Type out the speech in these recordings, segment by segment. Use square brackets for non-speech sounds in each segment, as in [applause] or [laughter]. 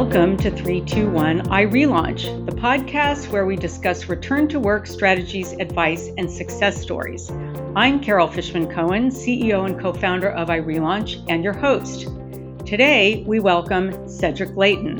Welcome to 321 iRelaunch, the podcast where we discuss return to work strategies, advice, and success stories. I'm Carol Fishman Cohen, CEO and co founder of iRelaunch, and your host. Today, we welcome Cedric Layton.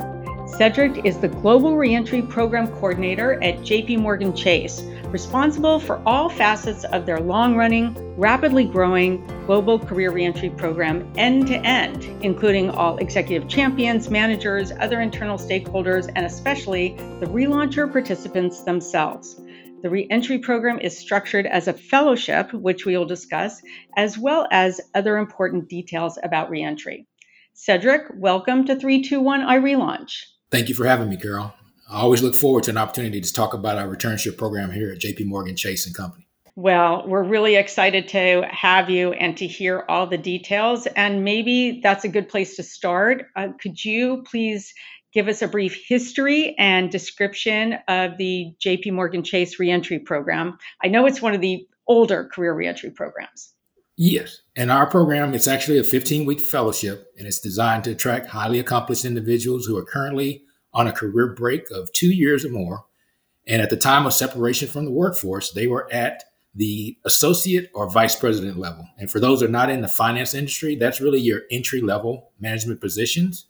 Cedric is the Global Reentry Program Coordinator at JP Morgan Chase, responsible for all facets of their long running, rapidly growing global career reentry program end to end, including all executive champions, managers, other internal stakeholders, and especially the relauncher participants themselves. The reentry program is structured as a fellowship, which we will discuss, as well as other important details about reentry. Cedric, welcome to 321 iRelaunch. Thank you for having me, Carol. I always look forward to an opportunity to talk about our returnship program here at JP Morgan Chase and Company. Well, we're really excited to have you and to hear all the details. And maybe that's a good place to start. Uh, could you please give us a brief history and description of the JP Morgan Chase reentry program? I know it's one of the older career reentry programs. Yes. And our program, it's actually a 15 week fellowship and it's designed to attract highly accomplished individuals who are currently on a career break of two years or more. And at the time of separation from the workforce, they were at the associate or vice president level. And for those who are not in the finance industry, that's really your entry level management positions.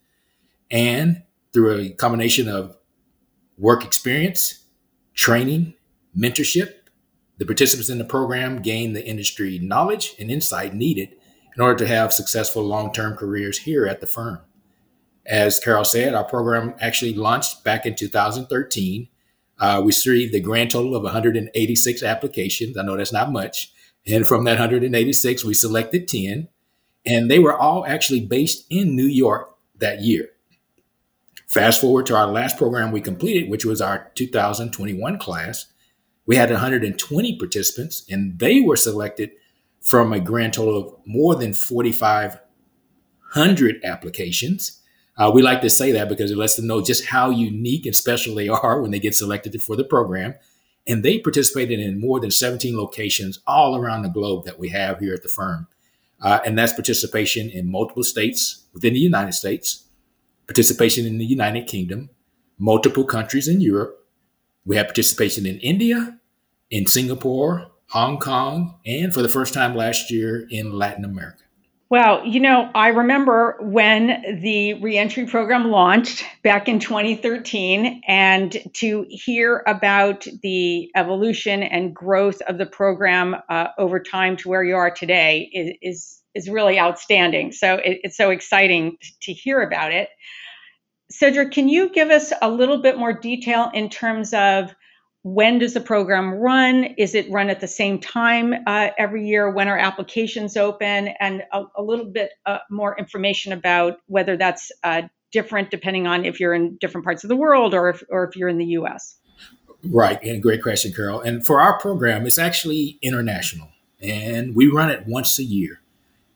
And through a combination of work experience, training, mentorship, the participants in the program gain the industry knowledge and insight needed in order to have successful long term careers here at the firm. As Carol said, our program actually launched back in 2013. Uh, we received a grand total of 186 applications. I know that's not much. And from that 186, we selected 10, and they were all actually based in New York that year. Fast forward to our last program we completed, which was our 2021 class. We had 120 participants, and they were selected from a grand total of more than 4,500 applications. Uh, we like to say that because it lets them know just how unique and special they are when they get selected for the program. And they participated in more than 17 locations all around the globe that we have here at the firm. Uh, and that's participation in multiple states within the United States, participation in the United Kingdom, multiple countries in Europe. We have participation in India, in Singapore, Hong Kong, and for the first time last year in Latin America. Well, you know, I remember when the reentry program launched back in 2013, and to hear about the evolution and growth of the program uh, over time to where you are today is is, is really outstanding. So it, it's so exciting to hear about it. Cedric, can you give us a little bit more detail in terms of when does the program run? Is it run at the same time uh, every year? When are applications open? And a, a little bit uh, more information about whether that's uh, different depending on if you're in different parts of the world or if, or if you're in the US. Right. And great question, Carol. And for our program, it's actually international and we run it once a year.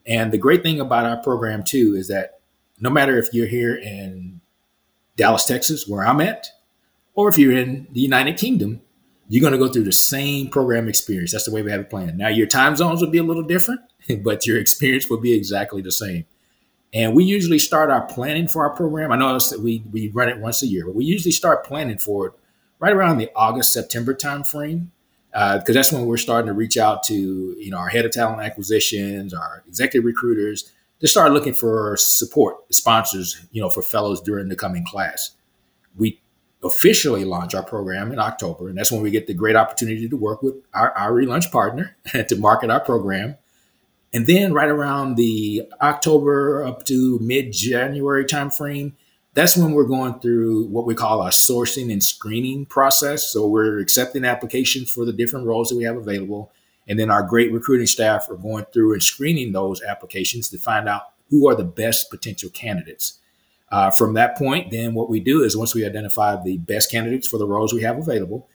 And the great thing about our program, too, is that no matter if you're here in Dallas, Texas, where I'm at, or if you're in the United Kingdom, you're going to go through the same program experience. That's the way we have it planned. Now, your time zones will be a little different, [laughs] but your experience will be exactly the same. And we usually start our planning for our program. I know we, we run it once a year, but we usually start planning for it right around the August, September timeframe, because uh, that's when we're starting to reach out to you know our head of talent acquisitions, our executive recruiters, to start looking for support, sponsors, you know, for fellows during the coming class. We officially launch our program in October. And that's when we get the great opportunity to work with our, our relaunch partner [laughs] to market our program. And then right around the October up to mid-January timeframe, that's when we're going through what we call our sourcing and screening process. So we're accepting applications for the different roles that we have available. And then our great recruiting staff are going through and screening those applications to find out who are the best potential candidates. Uh, from that point, then what we do is once we identify the best candidates for the roles we have available,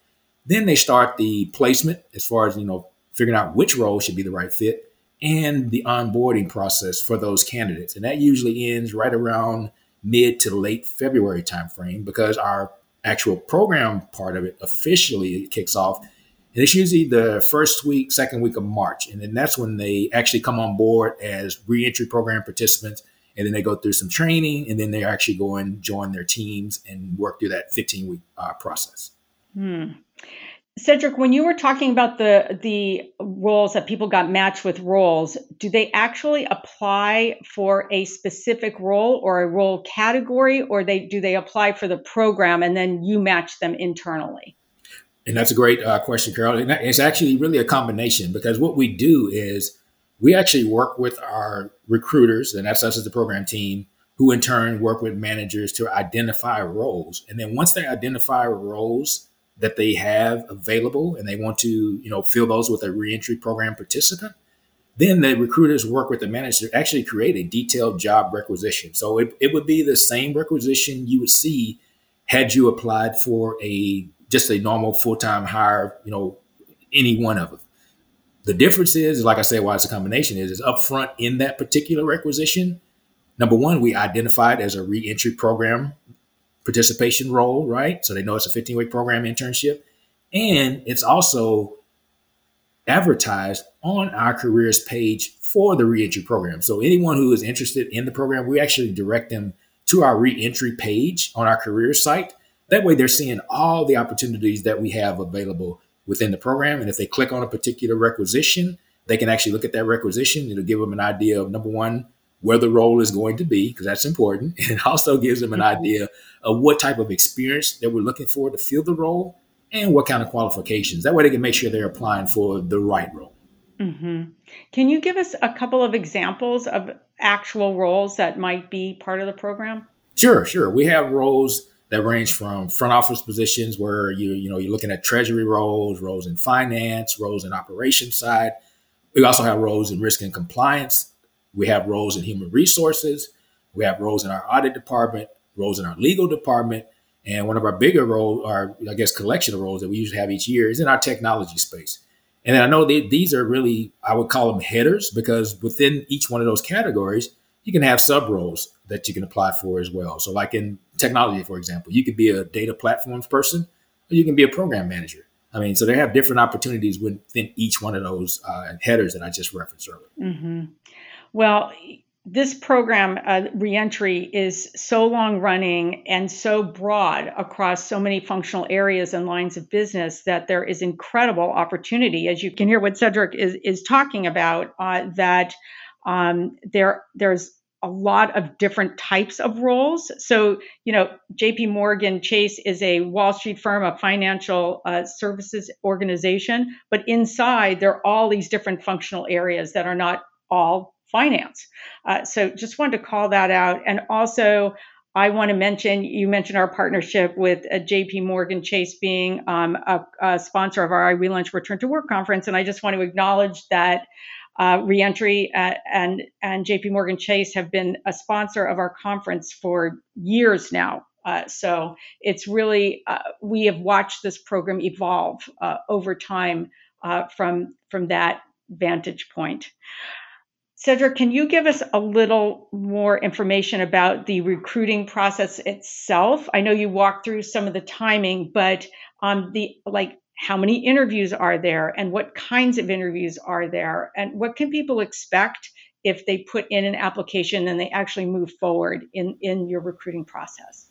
then they start the placement as far as you know figuring out which role should be the right fit and the onboarding process for those candidates. And that usually ends right around mid to late February timeframe because our actual program part of it officially kicks off. And it's usually the first week, second week of March. And then that's when they actually come on board as reentry program participants and then they go through some training, and then they actually go and join their teams and work through that 15 week uh, process. Hmm. Cedric, when you were talking about the the roles that people got matched with roles, do they actually apply for a specific role or a role category, or they do they apply for the program and then you match them internally? And that's a great uh, question, Carol. And it's actually really a combination because what we do is we actually work with our recruiters, and that's us as the program team, who in turn work with managers to identify roles. And then once they identify roles that they have available and they want to, you know, fill those with a reentry program participant, then the recruiters work with the manager to actually create a detailed job requisition. So it, it would be the same requisition you would see had you applied for a just a normal full-time hire, you know, any one of them. The difference is, like I said, why it's a combination is, is upfront in that particular requisition. Number one, we identified as a reentry program participation role, right? So they know it's a 15 week program internship. And it's also advertised on our careers page for the reentry program. So anyone who is interested in the program, we actually direct them to our reentry page on our career site. That way they're seeing all the opportunities that we have available within the program. And if they click on a particular requisition, they can actually look at that requisition. It'll give them an idea of number one, where the role is going to be, because that's important. And [laughs] it also gives them an mm-hmm. idea of what type of experience that we're looking for to fill the role and what kind of qualifications. That way they can make sure they're applying for the right role. Mm-hmm. Can you give us a couple of examples of actual roles that might be part of the program? Sure, sure. We have roles that range from front office positions where you you know you're looking at treasury roles, roles in finance, roles in operations side. We also have roles in risk and compliance, we have roles in human resources. We have roles in our audit department, roles in our legal department, and one of our bigger roles, our I guess collection of roles that we usually have each year, is in our technology space. And I know they, these are really I would call them headers because within each one of those categories, you can have sub roles that you can apply for as well. So, like in technology, for example, you could be a data platforms person, or you can be a program manager. I mean, so they have different opportunities within each one of those uh, headers that I just referenced earlier. Mm-hmm. Well, this program, uh, Reentry, is so long running and so broad across so many functional areas and lines of business that there is incredible opportunity, as you can hear what Cedric is, is talking about, uh, that um, there there's a lot of different types of roles. So, you know, JP Morgan Chase is a Wall Street firm, a financial uh, services organization, but inside there are all these different functional areas that are not all finance. Uh, so just wanted to call that out. And also, I want to mention you mentioned our partnership with uh, JP Morgan Chase being um, a, a, sponsor of our iRelaunch Return to Work conference. And I just want to acknowledge that uh, Reentry uh, and, and JP Morgan Chase have been a sponsor of our conference for years now. Uh, so it's really, uh, we have watched this program evolve uh, over time from, from that vantage point. Cedric, can you give us a little more information about the recruiting process itself? I know you walked through some of the timing, but um, the like how many interviews are there and what kinds of interviews are there and what can people expect if they put in an application and they actually move forward in, in your recruiting process?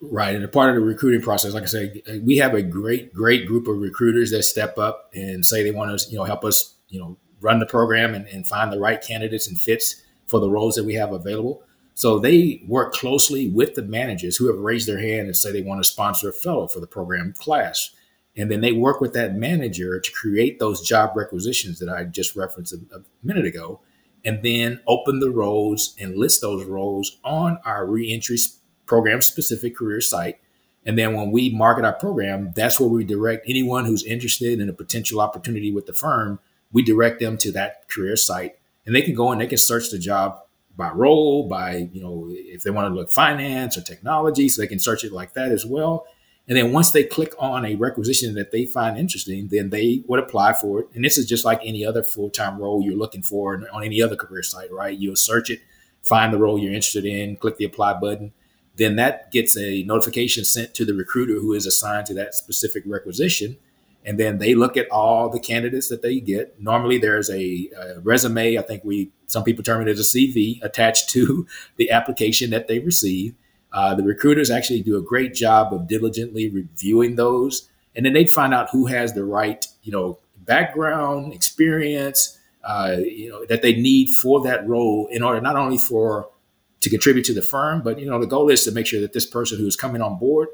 Right. And a part of the recruiting process, like I say, we have a great, great group of recruiters that step up and say they want to, you know, help us, you know, run the program and, and find the right candidates and fits for the roles that we have available. So they work closely with the managers who have raised their hand and say they want to sponsor a fellow for the program class. And then they work with that manager to create those job requisitions that I just referenced a, a minute ago, and then open the roles and list those roles on our reentry program specific career site. And then when we market our program, that's where we direct anyone who's interested in a potential opportunity with the firm we direct them to that career site and they can go and they can search the job by role, by, you know, if they want to look finance or technology, so they can search it like that as well. And then once they click on a requisition that they find interesting, then they would apply for it. And this is just like any other full time role you're looking for on any other career site, right? You'll search it, find the role you're interested in, click the apply button. Then that gets a notification sent to the recruiter who is assigned to that specific requisition and then they look at all the candidates that they get. Normally, there's a, a, resume. I think we some people term it as a CV attached to [laughs] the application that they receive. Uh, the recruiters actually do a great job of diligently reviewing those, and then they find out who has the right, you know, background, experience, uh, you know, that they need for that role in order not only for to contribute to the firm, but you know, the goal is to make sure that this person who is coming on board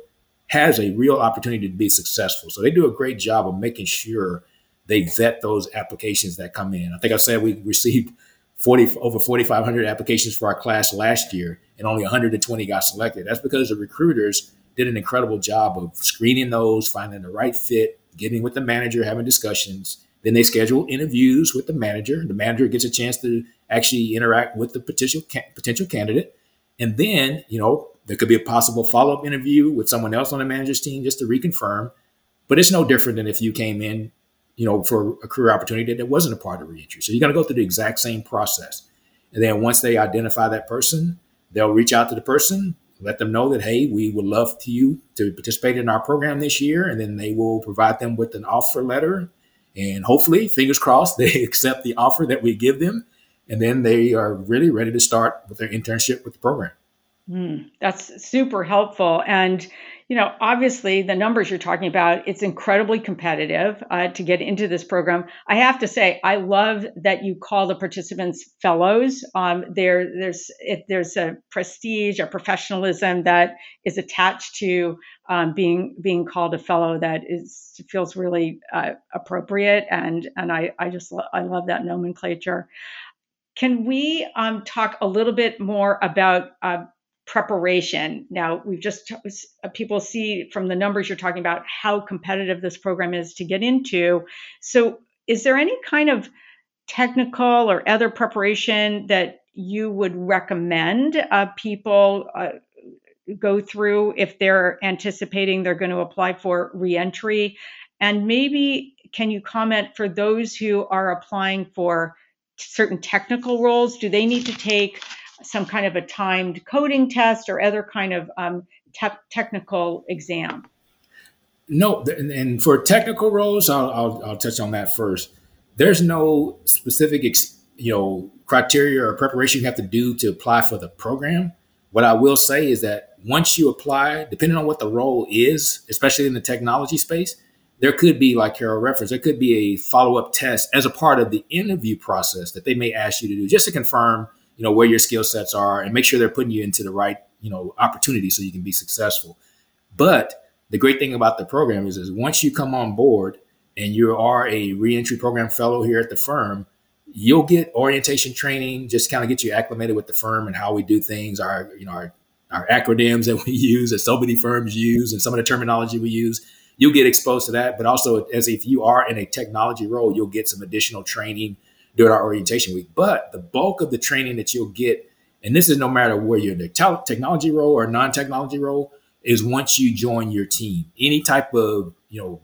has a real opportunity to be successful. So they do a great job of making sure they vet those applications that come in. I think I said we received 40 over 4,500 applications for our class last year, and only 120 got selected. That's because the recruiters did an incredible job of screening those, finding the right fit, getting with the manager, having discussions. Then they schedule interviews with the manager. The manager gets a chance to actually interact with the potential potential candidate, and then you know there could be a possible follow up interview with someone else on the manager's team just to reconfirm. But it's no different than if you came in, you know, for a career opportunity that wasn't a part of reentry. So you're going to go through the exact same process. And then once they identify that person, they'll reach out to the person, let them know that, hey, we would love to you to participate in our program this year. And then they will provide them with an offer letter. And hopefully, fingers crossed, [laughs] they accept the offer that we give them. And then they are really ready to start with their internship with the program. Mm, that's super helpful. And, you know, obviously the numbers you're talking about, it's incredibly competitive uh, to get into this program. I have to say, I love that you call the participants fellows. Um, there, there's, it, there's a prestige, a professionalism that is attached to um, being being called a fellow that is feels really uh, appropriate, and and I I just lo- I love that nomenclature. Can we um, talk a little bit more about uh, preparation. Now, we've just uh, people see from the numbers you're talking about how competitive this program is to get into. So, is there any kind of technical or other preparation that you would recommend uh, people uh, go through if they're anticipating they're going to apply for reentry? And maybe can you comment for those who are applying for certain technical roles? Do they need to take some kind of a timed coding test or other kind of um, te- technical exam? No, and for technical roles, I'll, I'll, I'll, touch on that first. There's no specific, you know, criteria or preparation you have to do to apply for the program. What I will say is that once you apply, depending on what the role is, especially in the technology space, there could be, like Carol referenced, there could be a follow up test as a part of the interview process that they may ask you to do just to confirm you know where your skill sets are and make sure they're putting you into the right you know opportunity so you can be successful. But the great thing about the program is, is once you come on board and you are a reentry program fellow here at the firm you'll get orientation training just kind of get you acclimated with the firm and how we do things our you know our, our acronyms that we [laughs] use that so many firms use and some of the terminology we use. You'll get exposed to that but also as if you are in a technology role you'll get some additional training during our orientation week. But the bulk of the training that you'll get, and this is no matter where you're in the technology role or non-technology role, is once you join your team. Any type of you know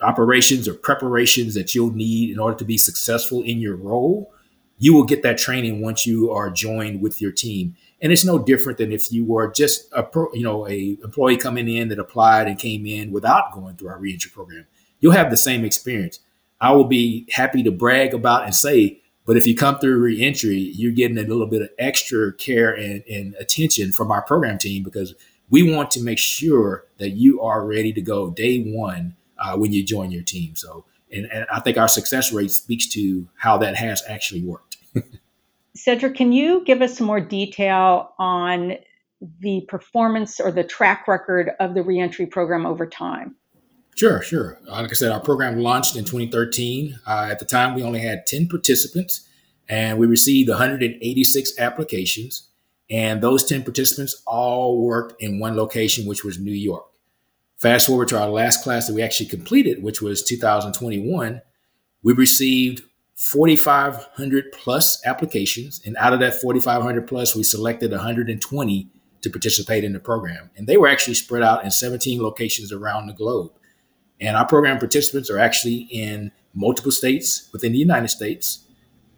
operations or preparations that you'll need in order to be successful in your role, you will get that training once you are joined with your team. And it's no different than if you were just a pro, you know a employee coming in that applied and came in without going through our reentry program. You'll have the same experience. I will be happy to brag about and say, but if you come through reentry, you're getting a little bit of extra care and, and attention from our program team because we want to make sure that you are ready to go day one uh, when you join your team. So, and, and I think our success rate speaks to how that has actually worked. [laughs] Cedric, can you give us some more detail on the performance or the track record of the reentry program over time? Sure, sure. Uh, like I said, our program launched in 2013. Uh, at the time, we only had 10 participants and we received 186 applications. And those 10 participants all worked in one location, which was New York. Fast forward to our last class that we actually completed, which was 2021, we received 4,500 plus applications. And out of that 4,500 plus, we selected 120 to participate in the program. And they were actually spread out in 17 locations around the globe. And our program participants are actually in multiple states within the United States,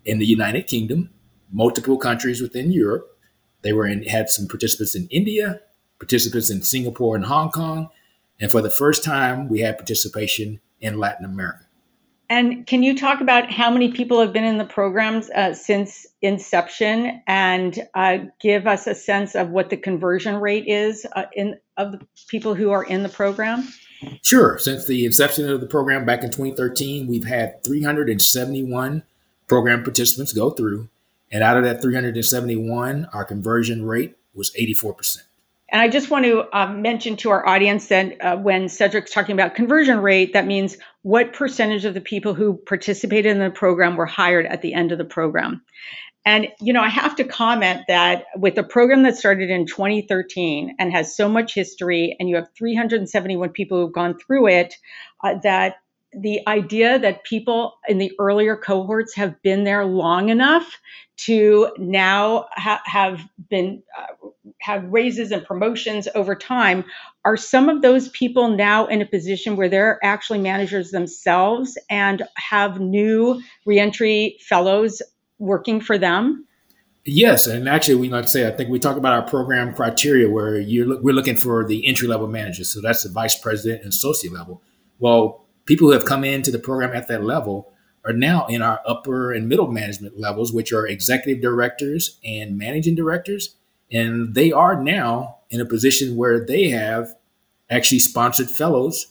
in the United Kingdom, multiple countries within Europe. They were in had some participants in India, participants in Singapore and Hong Kong, and for the first time we had participation in Latin America. And can you talk about how many people have been in the programs uh, since inception, and uh, give us a sense of what the conversion rate is uh, in of the people who are in the program? Sure. Since the inception of the program back in 2013, we've had 371 program participants go through, and out of that 371, our conversion rate was 84 percent. And I just want to um, mention to our audience that uh, when Cedric's talking about conversion rate, that means what percentage of the people who participated in the program were hired at the end of the program. And, you know, I have to comment that with a program that started in 2013 and has so much history, and you have 371 people who've gone through it, uh, that the idea that people in the earlier cohorts have been there long enough to now ha- have been uh, have raises and promotions over time are some of those people now in a position where they're actually managers themselves and have new reentry fellows working for them Yes, and actually, we like to say I think we talk about our program criteria where you're we're looking for the entry level managers, so that's the vice president and associate level. Well, people who have come into the program at that level are now in our upper and middle management levels, which are executive directors and managing directors. And they are now in a position where they have actually sponsored fellows.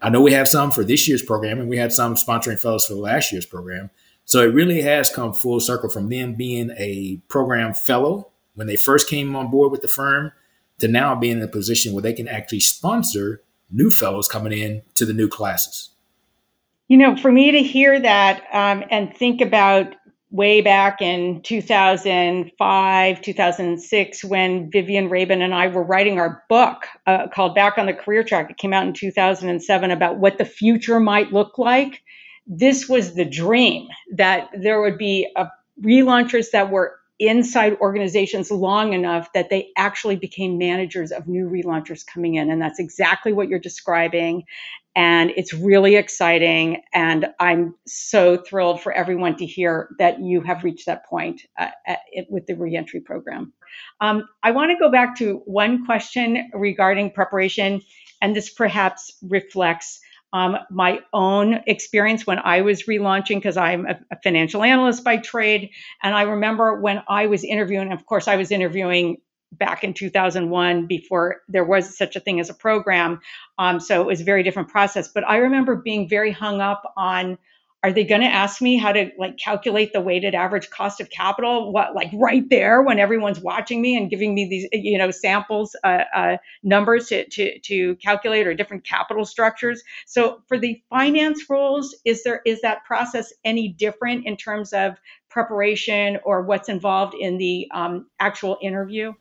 I know we have some for this year's program, and we had some sponsoring fellows for last year's program. So it really has come full circle from them being a program fellow when they first came on board with the firm to now being in a position where they can actually sponsor new fellows coming in to the new classes. You know, for me to hear that um, and think about way back in 2005, 2006, when Vivian Rabin and I were writing our book uh, called Back on the Career Track. It came out in 2007 about what the future might look like. This was the dream that there would be a relaunchers that were inside organizations long enough that they actually became managers of new relaunchers coming in. And that's exactly what you're describing and it's really exciting. And I'm so thrilled for everyone to hear that you have reached that point uh, at, with the reentry program. Um, I want to go back to one question regarding preparation, and this perhaps reflects um, my own experience when I was relaunching, because I'm a, a, financial analyst by trade. And I remember when I was interviewing, of course, I was interviewing back in 2001 before there was such a thing as a program. Um, so it was a very different process. But I remember being very hung up on are they going to ask me how to like calculate the weighted average cost of capital what like right there when everyone's watching me and giving me these you know samples uh, uh, numbers to, to to calculate or different capital structures? So for the finance roles is there is that process any different in terms of preparation or what's involved in the um, actual interview?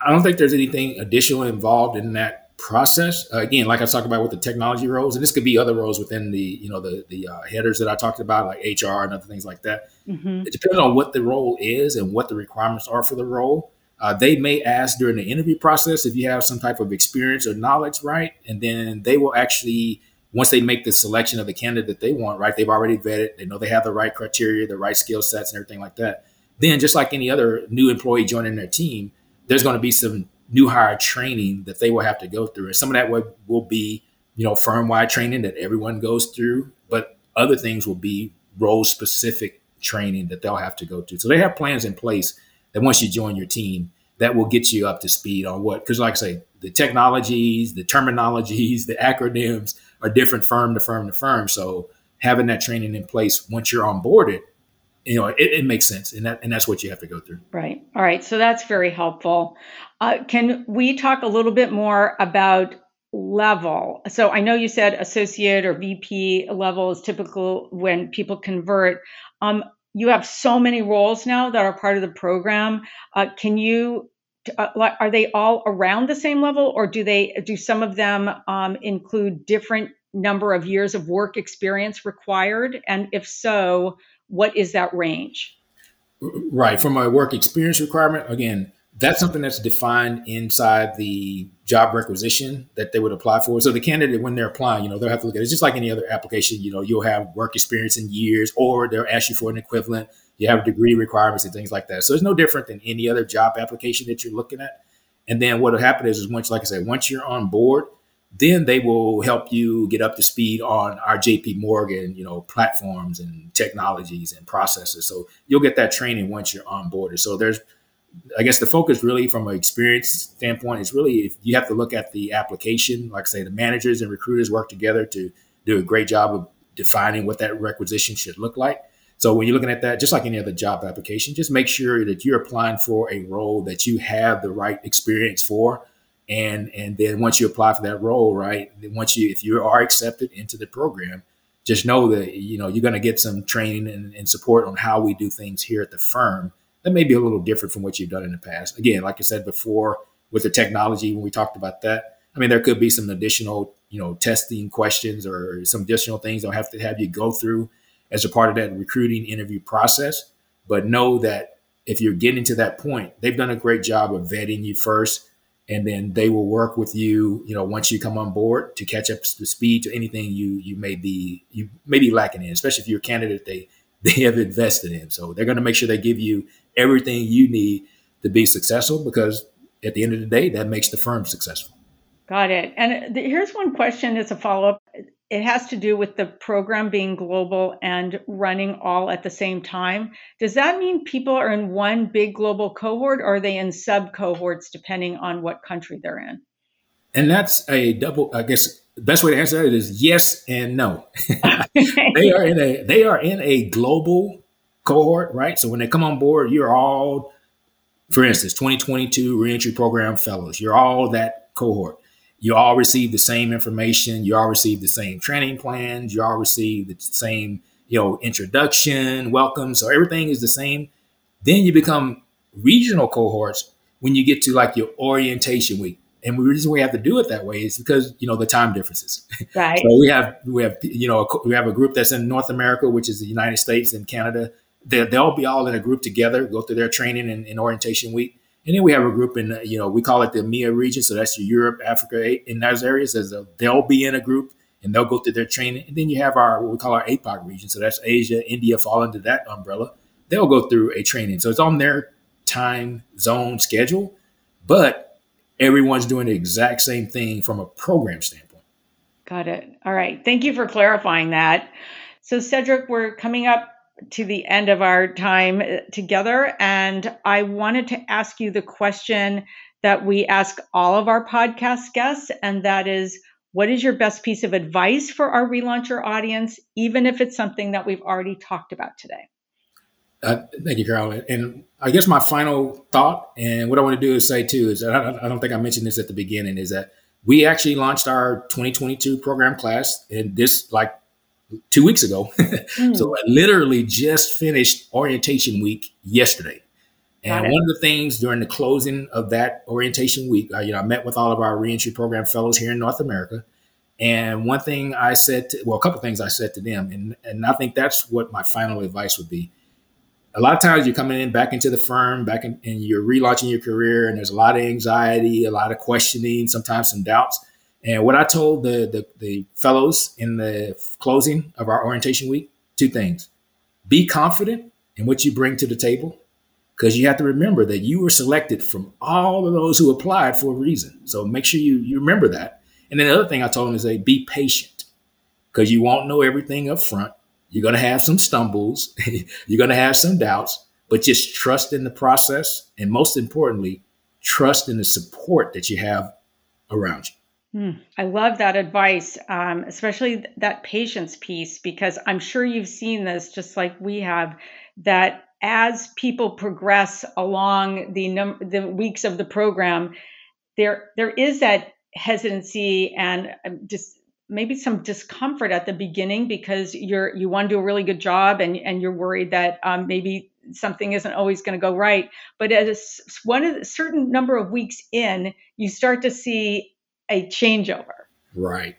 I don't think there's anything additional involved in that process. Uh, again, like I talked about with the technology roles, and this could be other roles within the you know the the uh, headers that I talked about, like HR and other things like that. Mm-hmm. It depends on what the role is and what the requirements are for the role. Uh, they may ask during the interview process if you have some type of experience or knowledge, right? And then they will actually, once they make the selection of the candidate that they want, right? They've already vetted, they know they have the right criteria, the right skill sets, and everything like that. Then, just like any other new employee joining their team, there's going to be some new hire training that they will have to go through. And some of that will, will be, you know, firm wide training that everyone goes through, but other things will be role specific training that they'll have to go through. So they have plans in place that once you join your team, that will get you up to speed on what, because like I say, the technologies, the terminologies, [laughs] the acronyms are different firm to firm to firm. So having that training in place once you're onboarded you know, it, it, makes sense, and that and that's what you have to go through. Right. All right. So that's very helpful. Uh, can we talk a little bit more about level? So I know you said associate or VP level is typical when people convert. Um, you have so many roles now that are part of the program. Uh, can you? Uh, are they all around the same level, or do they do some of them um, include different number of years of work experience required? And if so, what is that range? Right. From a work experience requirement, again, that's something that's defined inside the job requisition that they would apply for. So the candidate, when they're applying, you know, they'll have to look at it. It's just like any other application. You know, you'll have work experience in years, or they'll ask you for an equivalent. You have degree requirements and things like that. So it's no different than any other job application that you're looking at. And then what will happen is, is once, like I said, once you're on board, then they will help you get up to speed on our JP Morgan, you know, platforms and technologies and processes. So you'll get that training once you're on board. So there's, I guess the focus really from an experience standpoint is really if you have to look at the application, like I say, the managers and recruiters work together to do a great job of defining what that requisition should look like. So when you're looking at that, just like any other job application, just make sure that you're applying for a role that you have the right experience for and and then once you apply for that role right once you if you are accepted into the program just know that you know you're going to get some training and, and, support on how we do things here at the firm that may be a little different from what you've done in the past. Again like i said before with the technology when we talked about that i mean there could be some additional you know testing questions or some additional things they'll have to have you go through as a part of that recruiting interview process. But know that if you're getting to that point they've done a great job of vetting you first and then they will work with you you know once you come on board to catch up to speed to anything you you may be you may be lacking in especially if you're a candidate they [laughs] they have invested in. So they're going to make sure they give you everything you need to be successful because at the end of the day that makes the firm successful. Got it. And uh, here's one question as a follow-up it has to do with the program being global and running all at the same time. Does that mean people are in one big global cohort or are they in sub cohorts depending on what country they're in? And that's a double, I guess the best way to answer that is yes and no. [laughs] they are in a they are in a global cohort, right? So when they come on board, you're all, for instance, 2022 reentry program fellows, you're all that cohort you all receive the same information. You all receive the same training plans. You all receive the same you know introduction welcome. So everything is the same. Then you become regional cohorts when you get to like your orientation week. And the reason we have to do it that way is because you know the time differences. [laughs] Right. So we have we have you know we have a group that's in north america which is the united states and canada. They, they'll be all in a group together go through their training and, and orientation week and then we have a group in, uh, you know, we call it the EMEA region. So that's Europe, Africa, in those areas. As they'll be in a group and they'll go through their training. And then you have our, what we call our APAC region. So that's Asia, India fall into that umbrella. They'll go through a training. So it's on their time zone schedule, but everyone's doing the exact same thing from a program standpoint. Got it. All right. Thank you for clarifying that. So, Cedric, we're coming up to the end of our time uh, together. And I wanted to ask you the question that we ask all of our podcast guests, and that is what is your best piece of advice for our relauncher audience, even if it's something that we've already talked about today? Uh, thank you, Carol. And I guess my final thought, and what I want to do is say too, is I, I don't think I mentioned this at the beginning, is that we actually launched our 2022 program class, and this, like two weeks ago. mm. [laughs] So I literally just finished orientation week yesterday. And one of the things during the closing of that orientation week, uh, you know, I met with all of our reentry program fellows here in North America. And one thing I said, to, well, a couple things I said to them, and, and I think that's what my final advice would be. A lot of times you're coming in back into the firm, back in, and you're relaunching your career, and there's a lot of anxiety, a lot of questioning, sometimes some doubts. And what I told the, the, the fellows in the closing of our orientation week, two things. Be confident in what you bring to the table, because you have to remember that you were selected from all of those who applied for a reason. So make sure you, you remember that. And then the other thing I told them is say, be patient, because you won't know everything up front. You're going to have some stumbles, [laughs] you're going to have some doubts, but just trust in the process. And most importantly, trust in the support that you have around you. Hmm. I love that advice, um, especially th- that patience piece, because I'm sure you've seen this just like we have. That as people progress along the num- the weeks of the program, there there is that hesitancy and um, just maybe some discomfort at the beginning because you're you want to do a really good job and and you're worried that um, maybe something isn't always going to go right. But at a, one of the certain number of weeks in, you start to see a changeover. Right.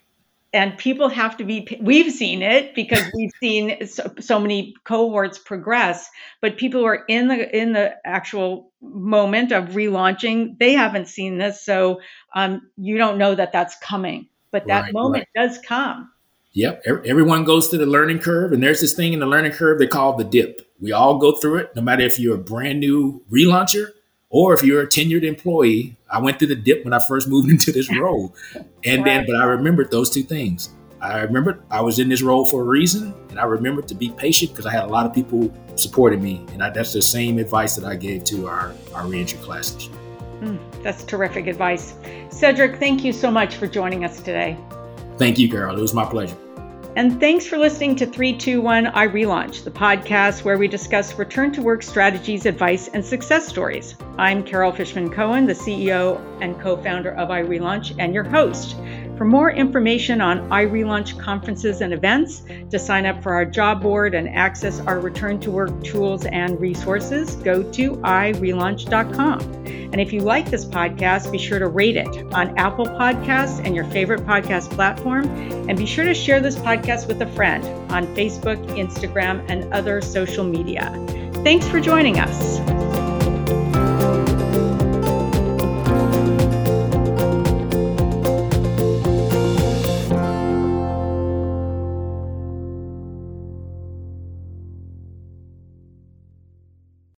And people have to be, we've seen it because [laughs] we've seen so, so, many cohorts progress, but people who are in the, in the actual moment of relaunching, they haven't seen this. So um, you don't know that that's coming, but that right, moment right. does come. Yep. Everyone goes through the learning curve, and there's this thing in the learning curve they call the dip. We all go through it, no matter if you're a brand new relauncher Or if you're a tenured employee, I went through the dip when I first moved [laughs] into this [laughs] role. And right. then, but I remembered those two things. I remembered I was in this role for a reason, and I remembered to be patient because I had a lot of people supporting me. And I, that's the same advice that I gave to our, our reentry classes. Mm, that's terrific advice. Cedric, thank you so much for joining us today. Thank you, Carol. It was my pleasure. And thanks for listening to 321 iRelaunch, the podcast where we discuss return to work strategies, advice, and success stories. I'm Carol Fishman Cohen, the CEO and co founder of iRelaunch, and your host. For more information on iRelaunch conferences and events, to sign up for our job board and access our return to work tools and resources, go to irelaunch.com. And if you like this podcast, be sure to rate it on Apple Podcasts and your favorite podcast platform. And be sure to share this podcast with a friend on Facebook, Instagram, and other social media. Thanks for joining us.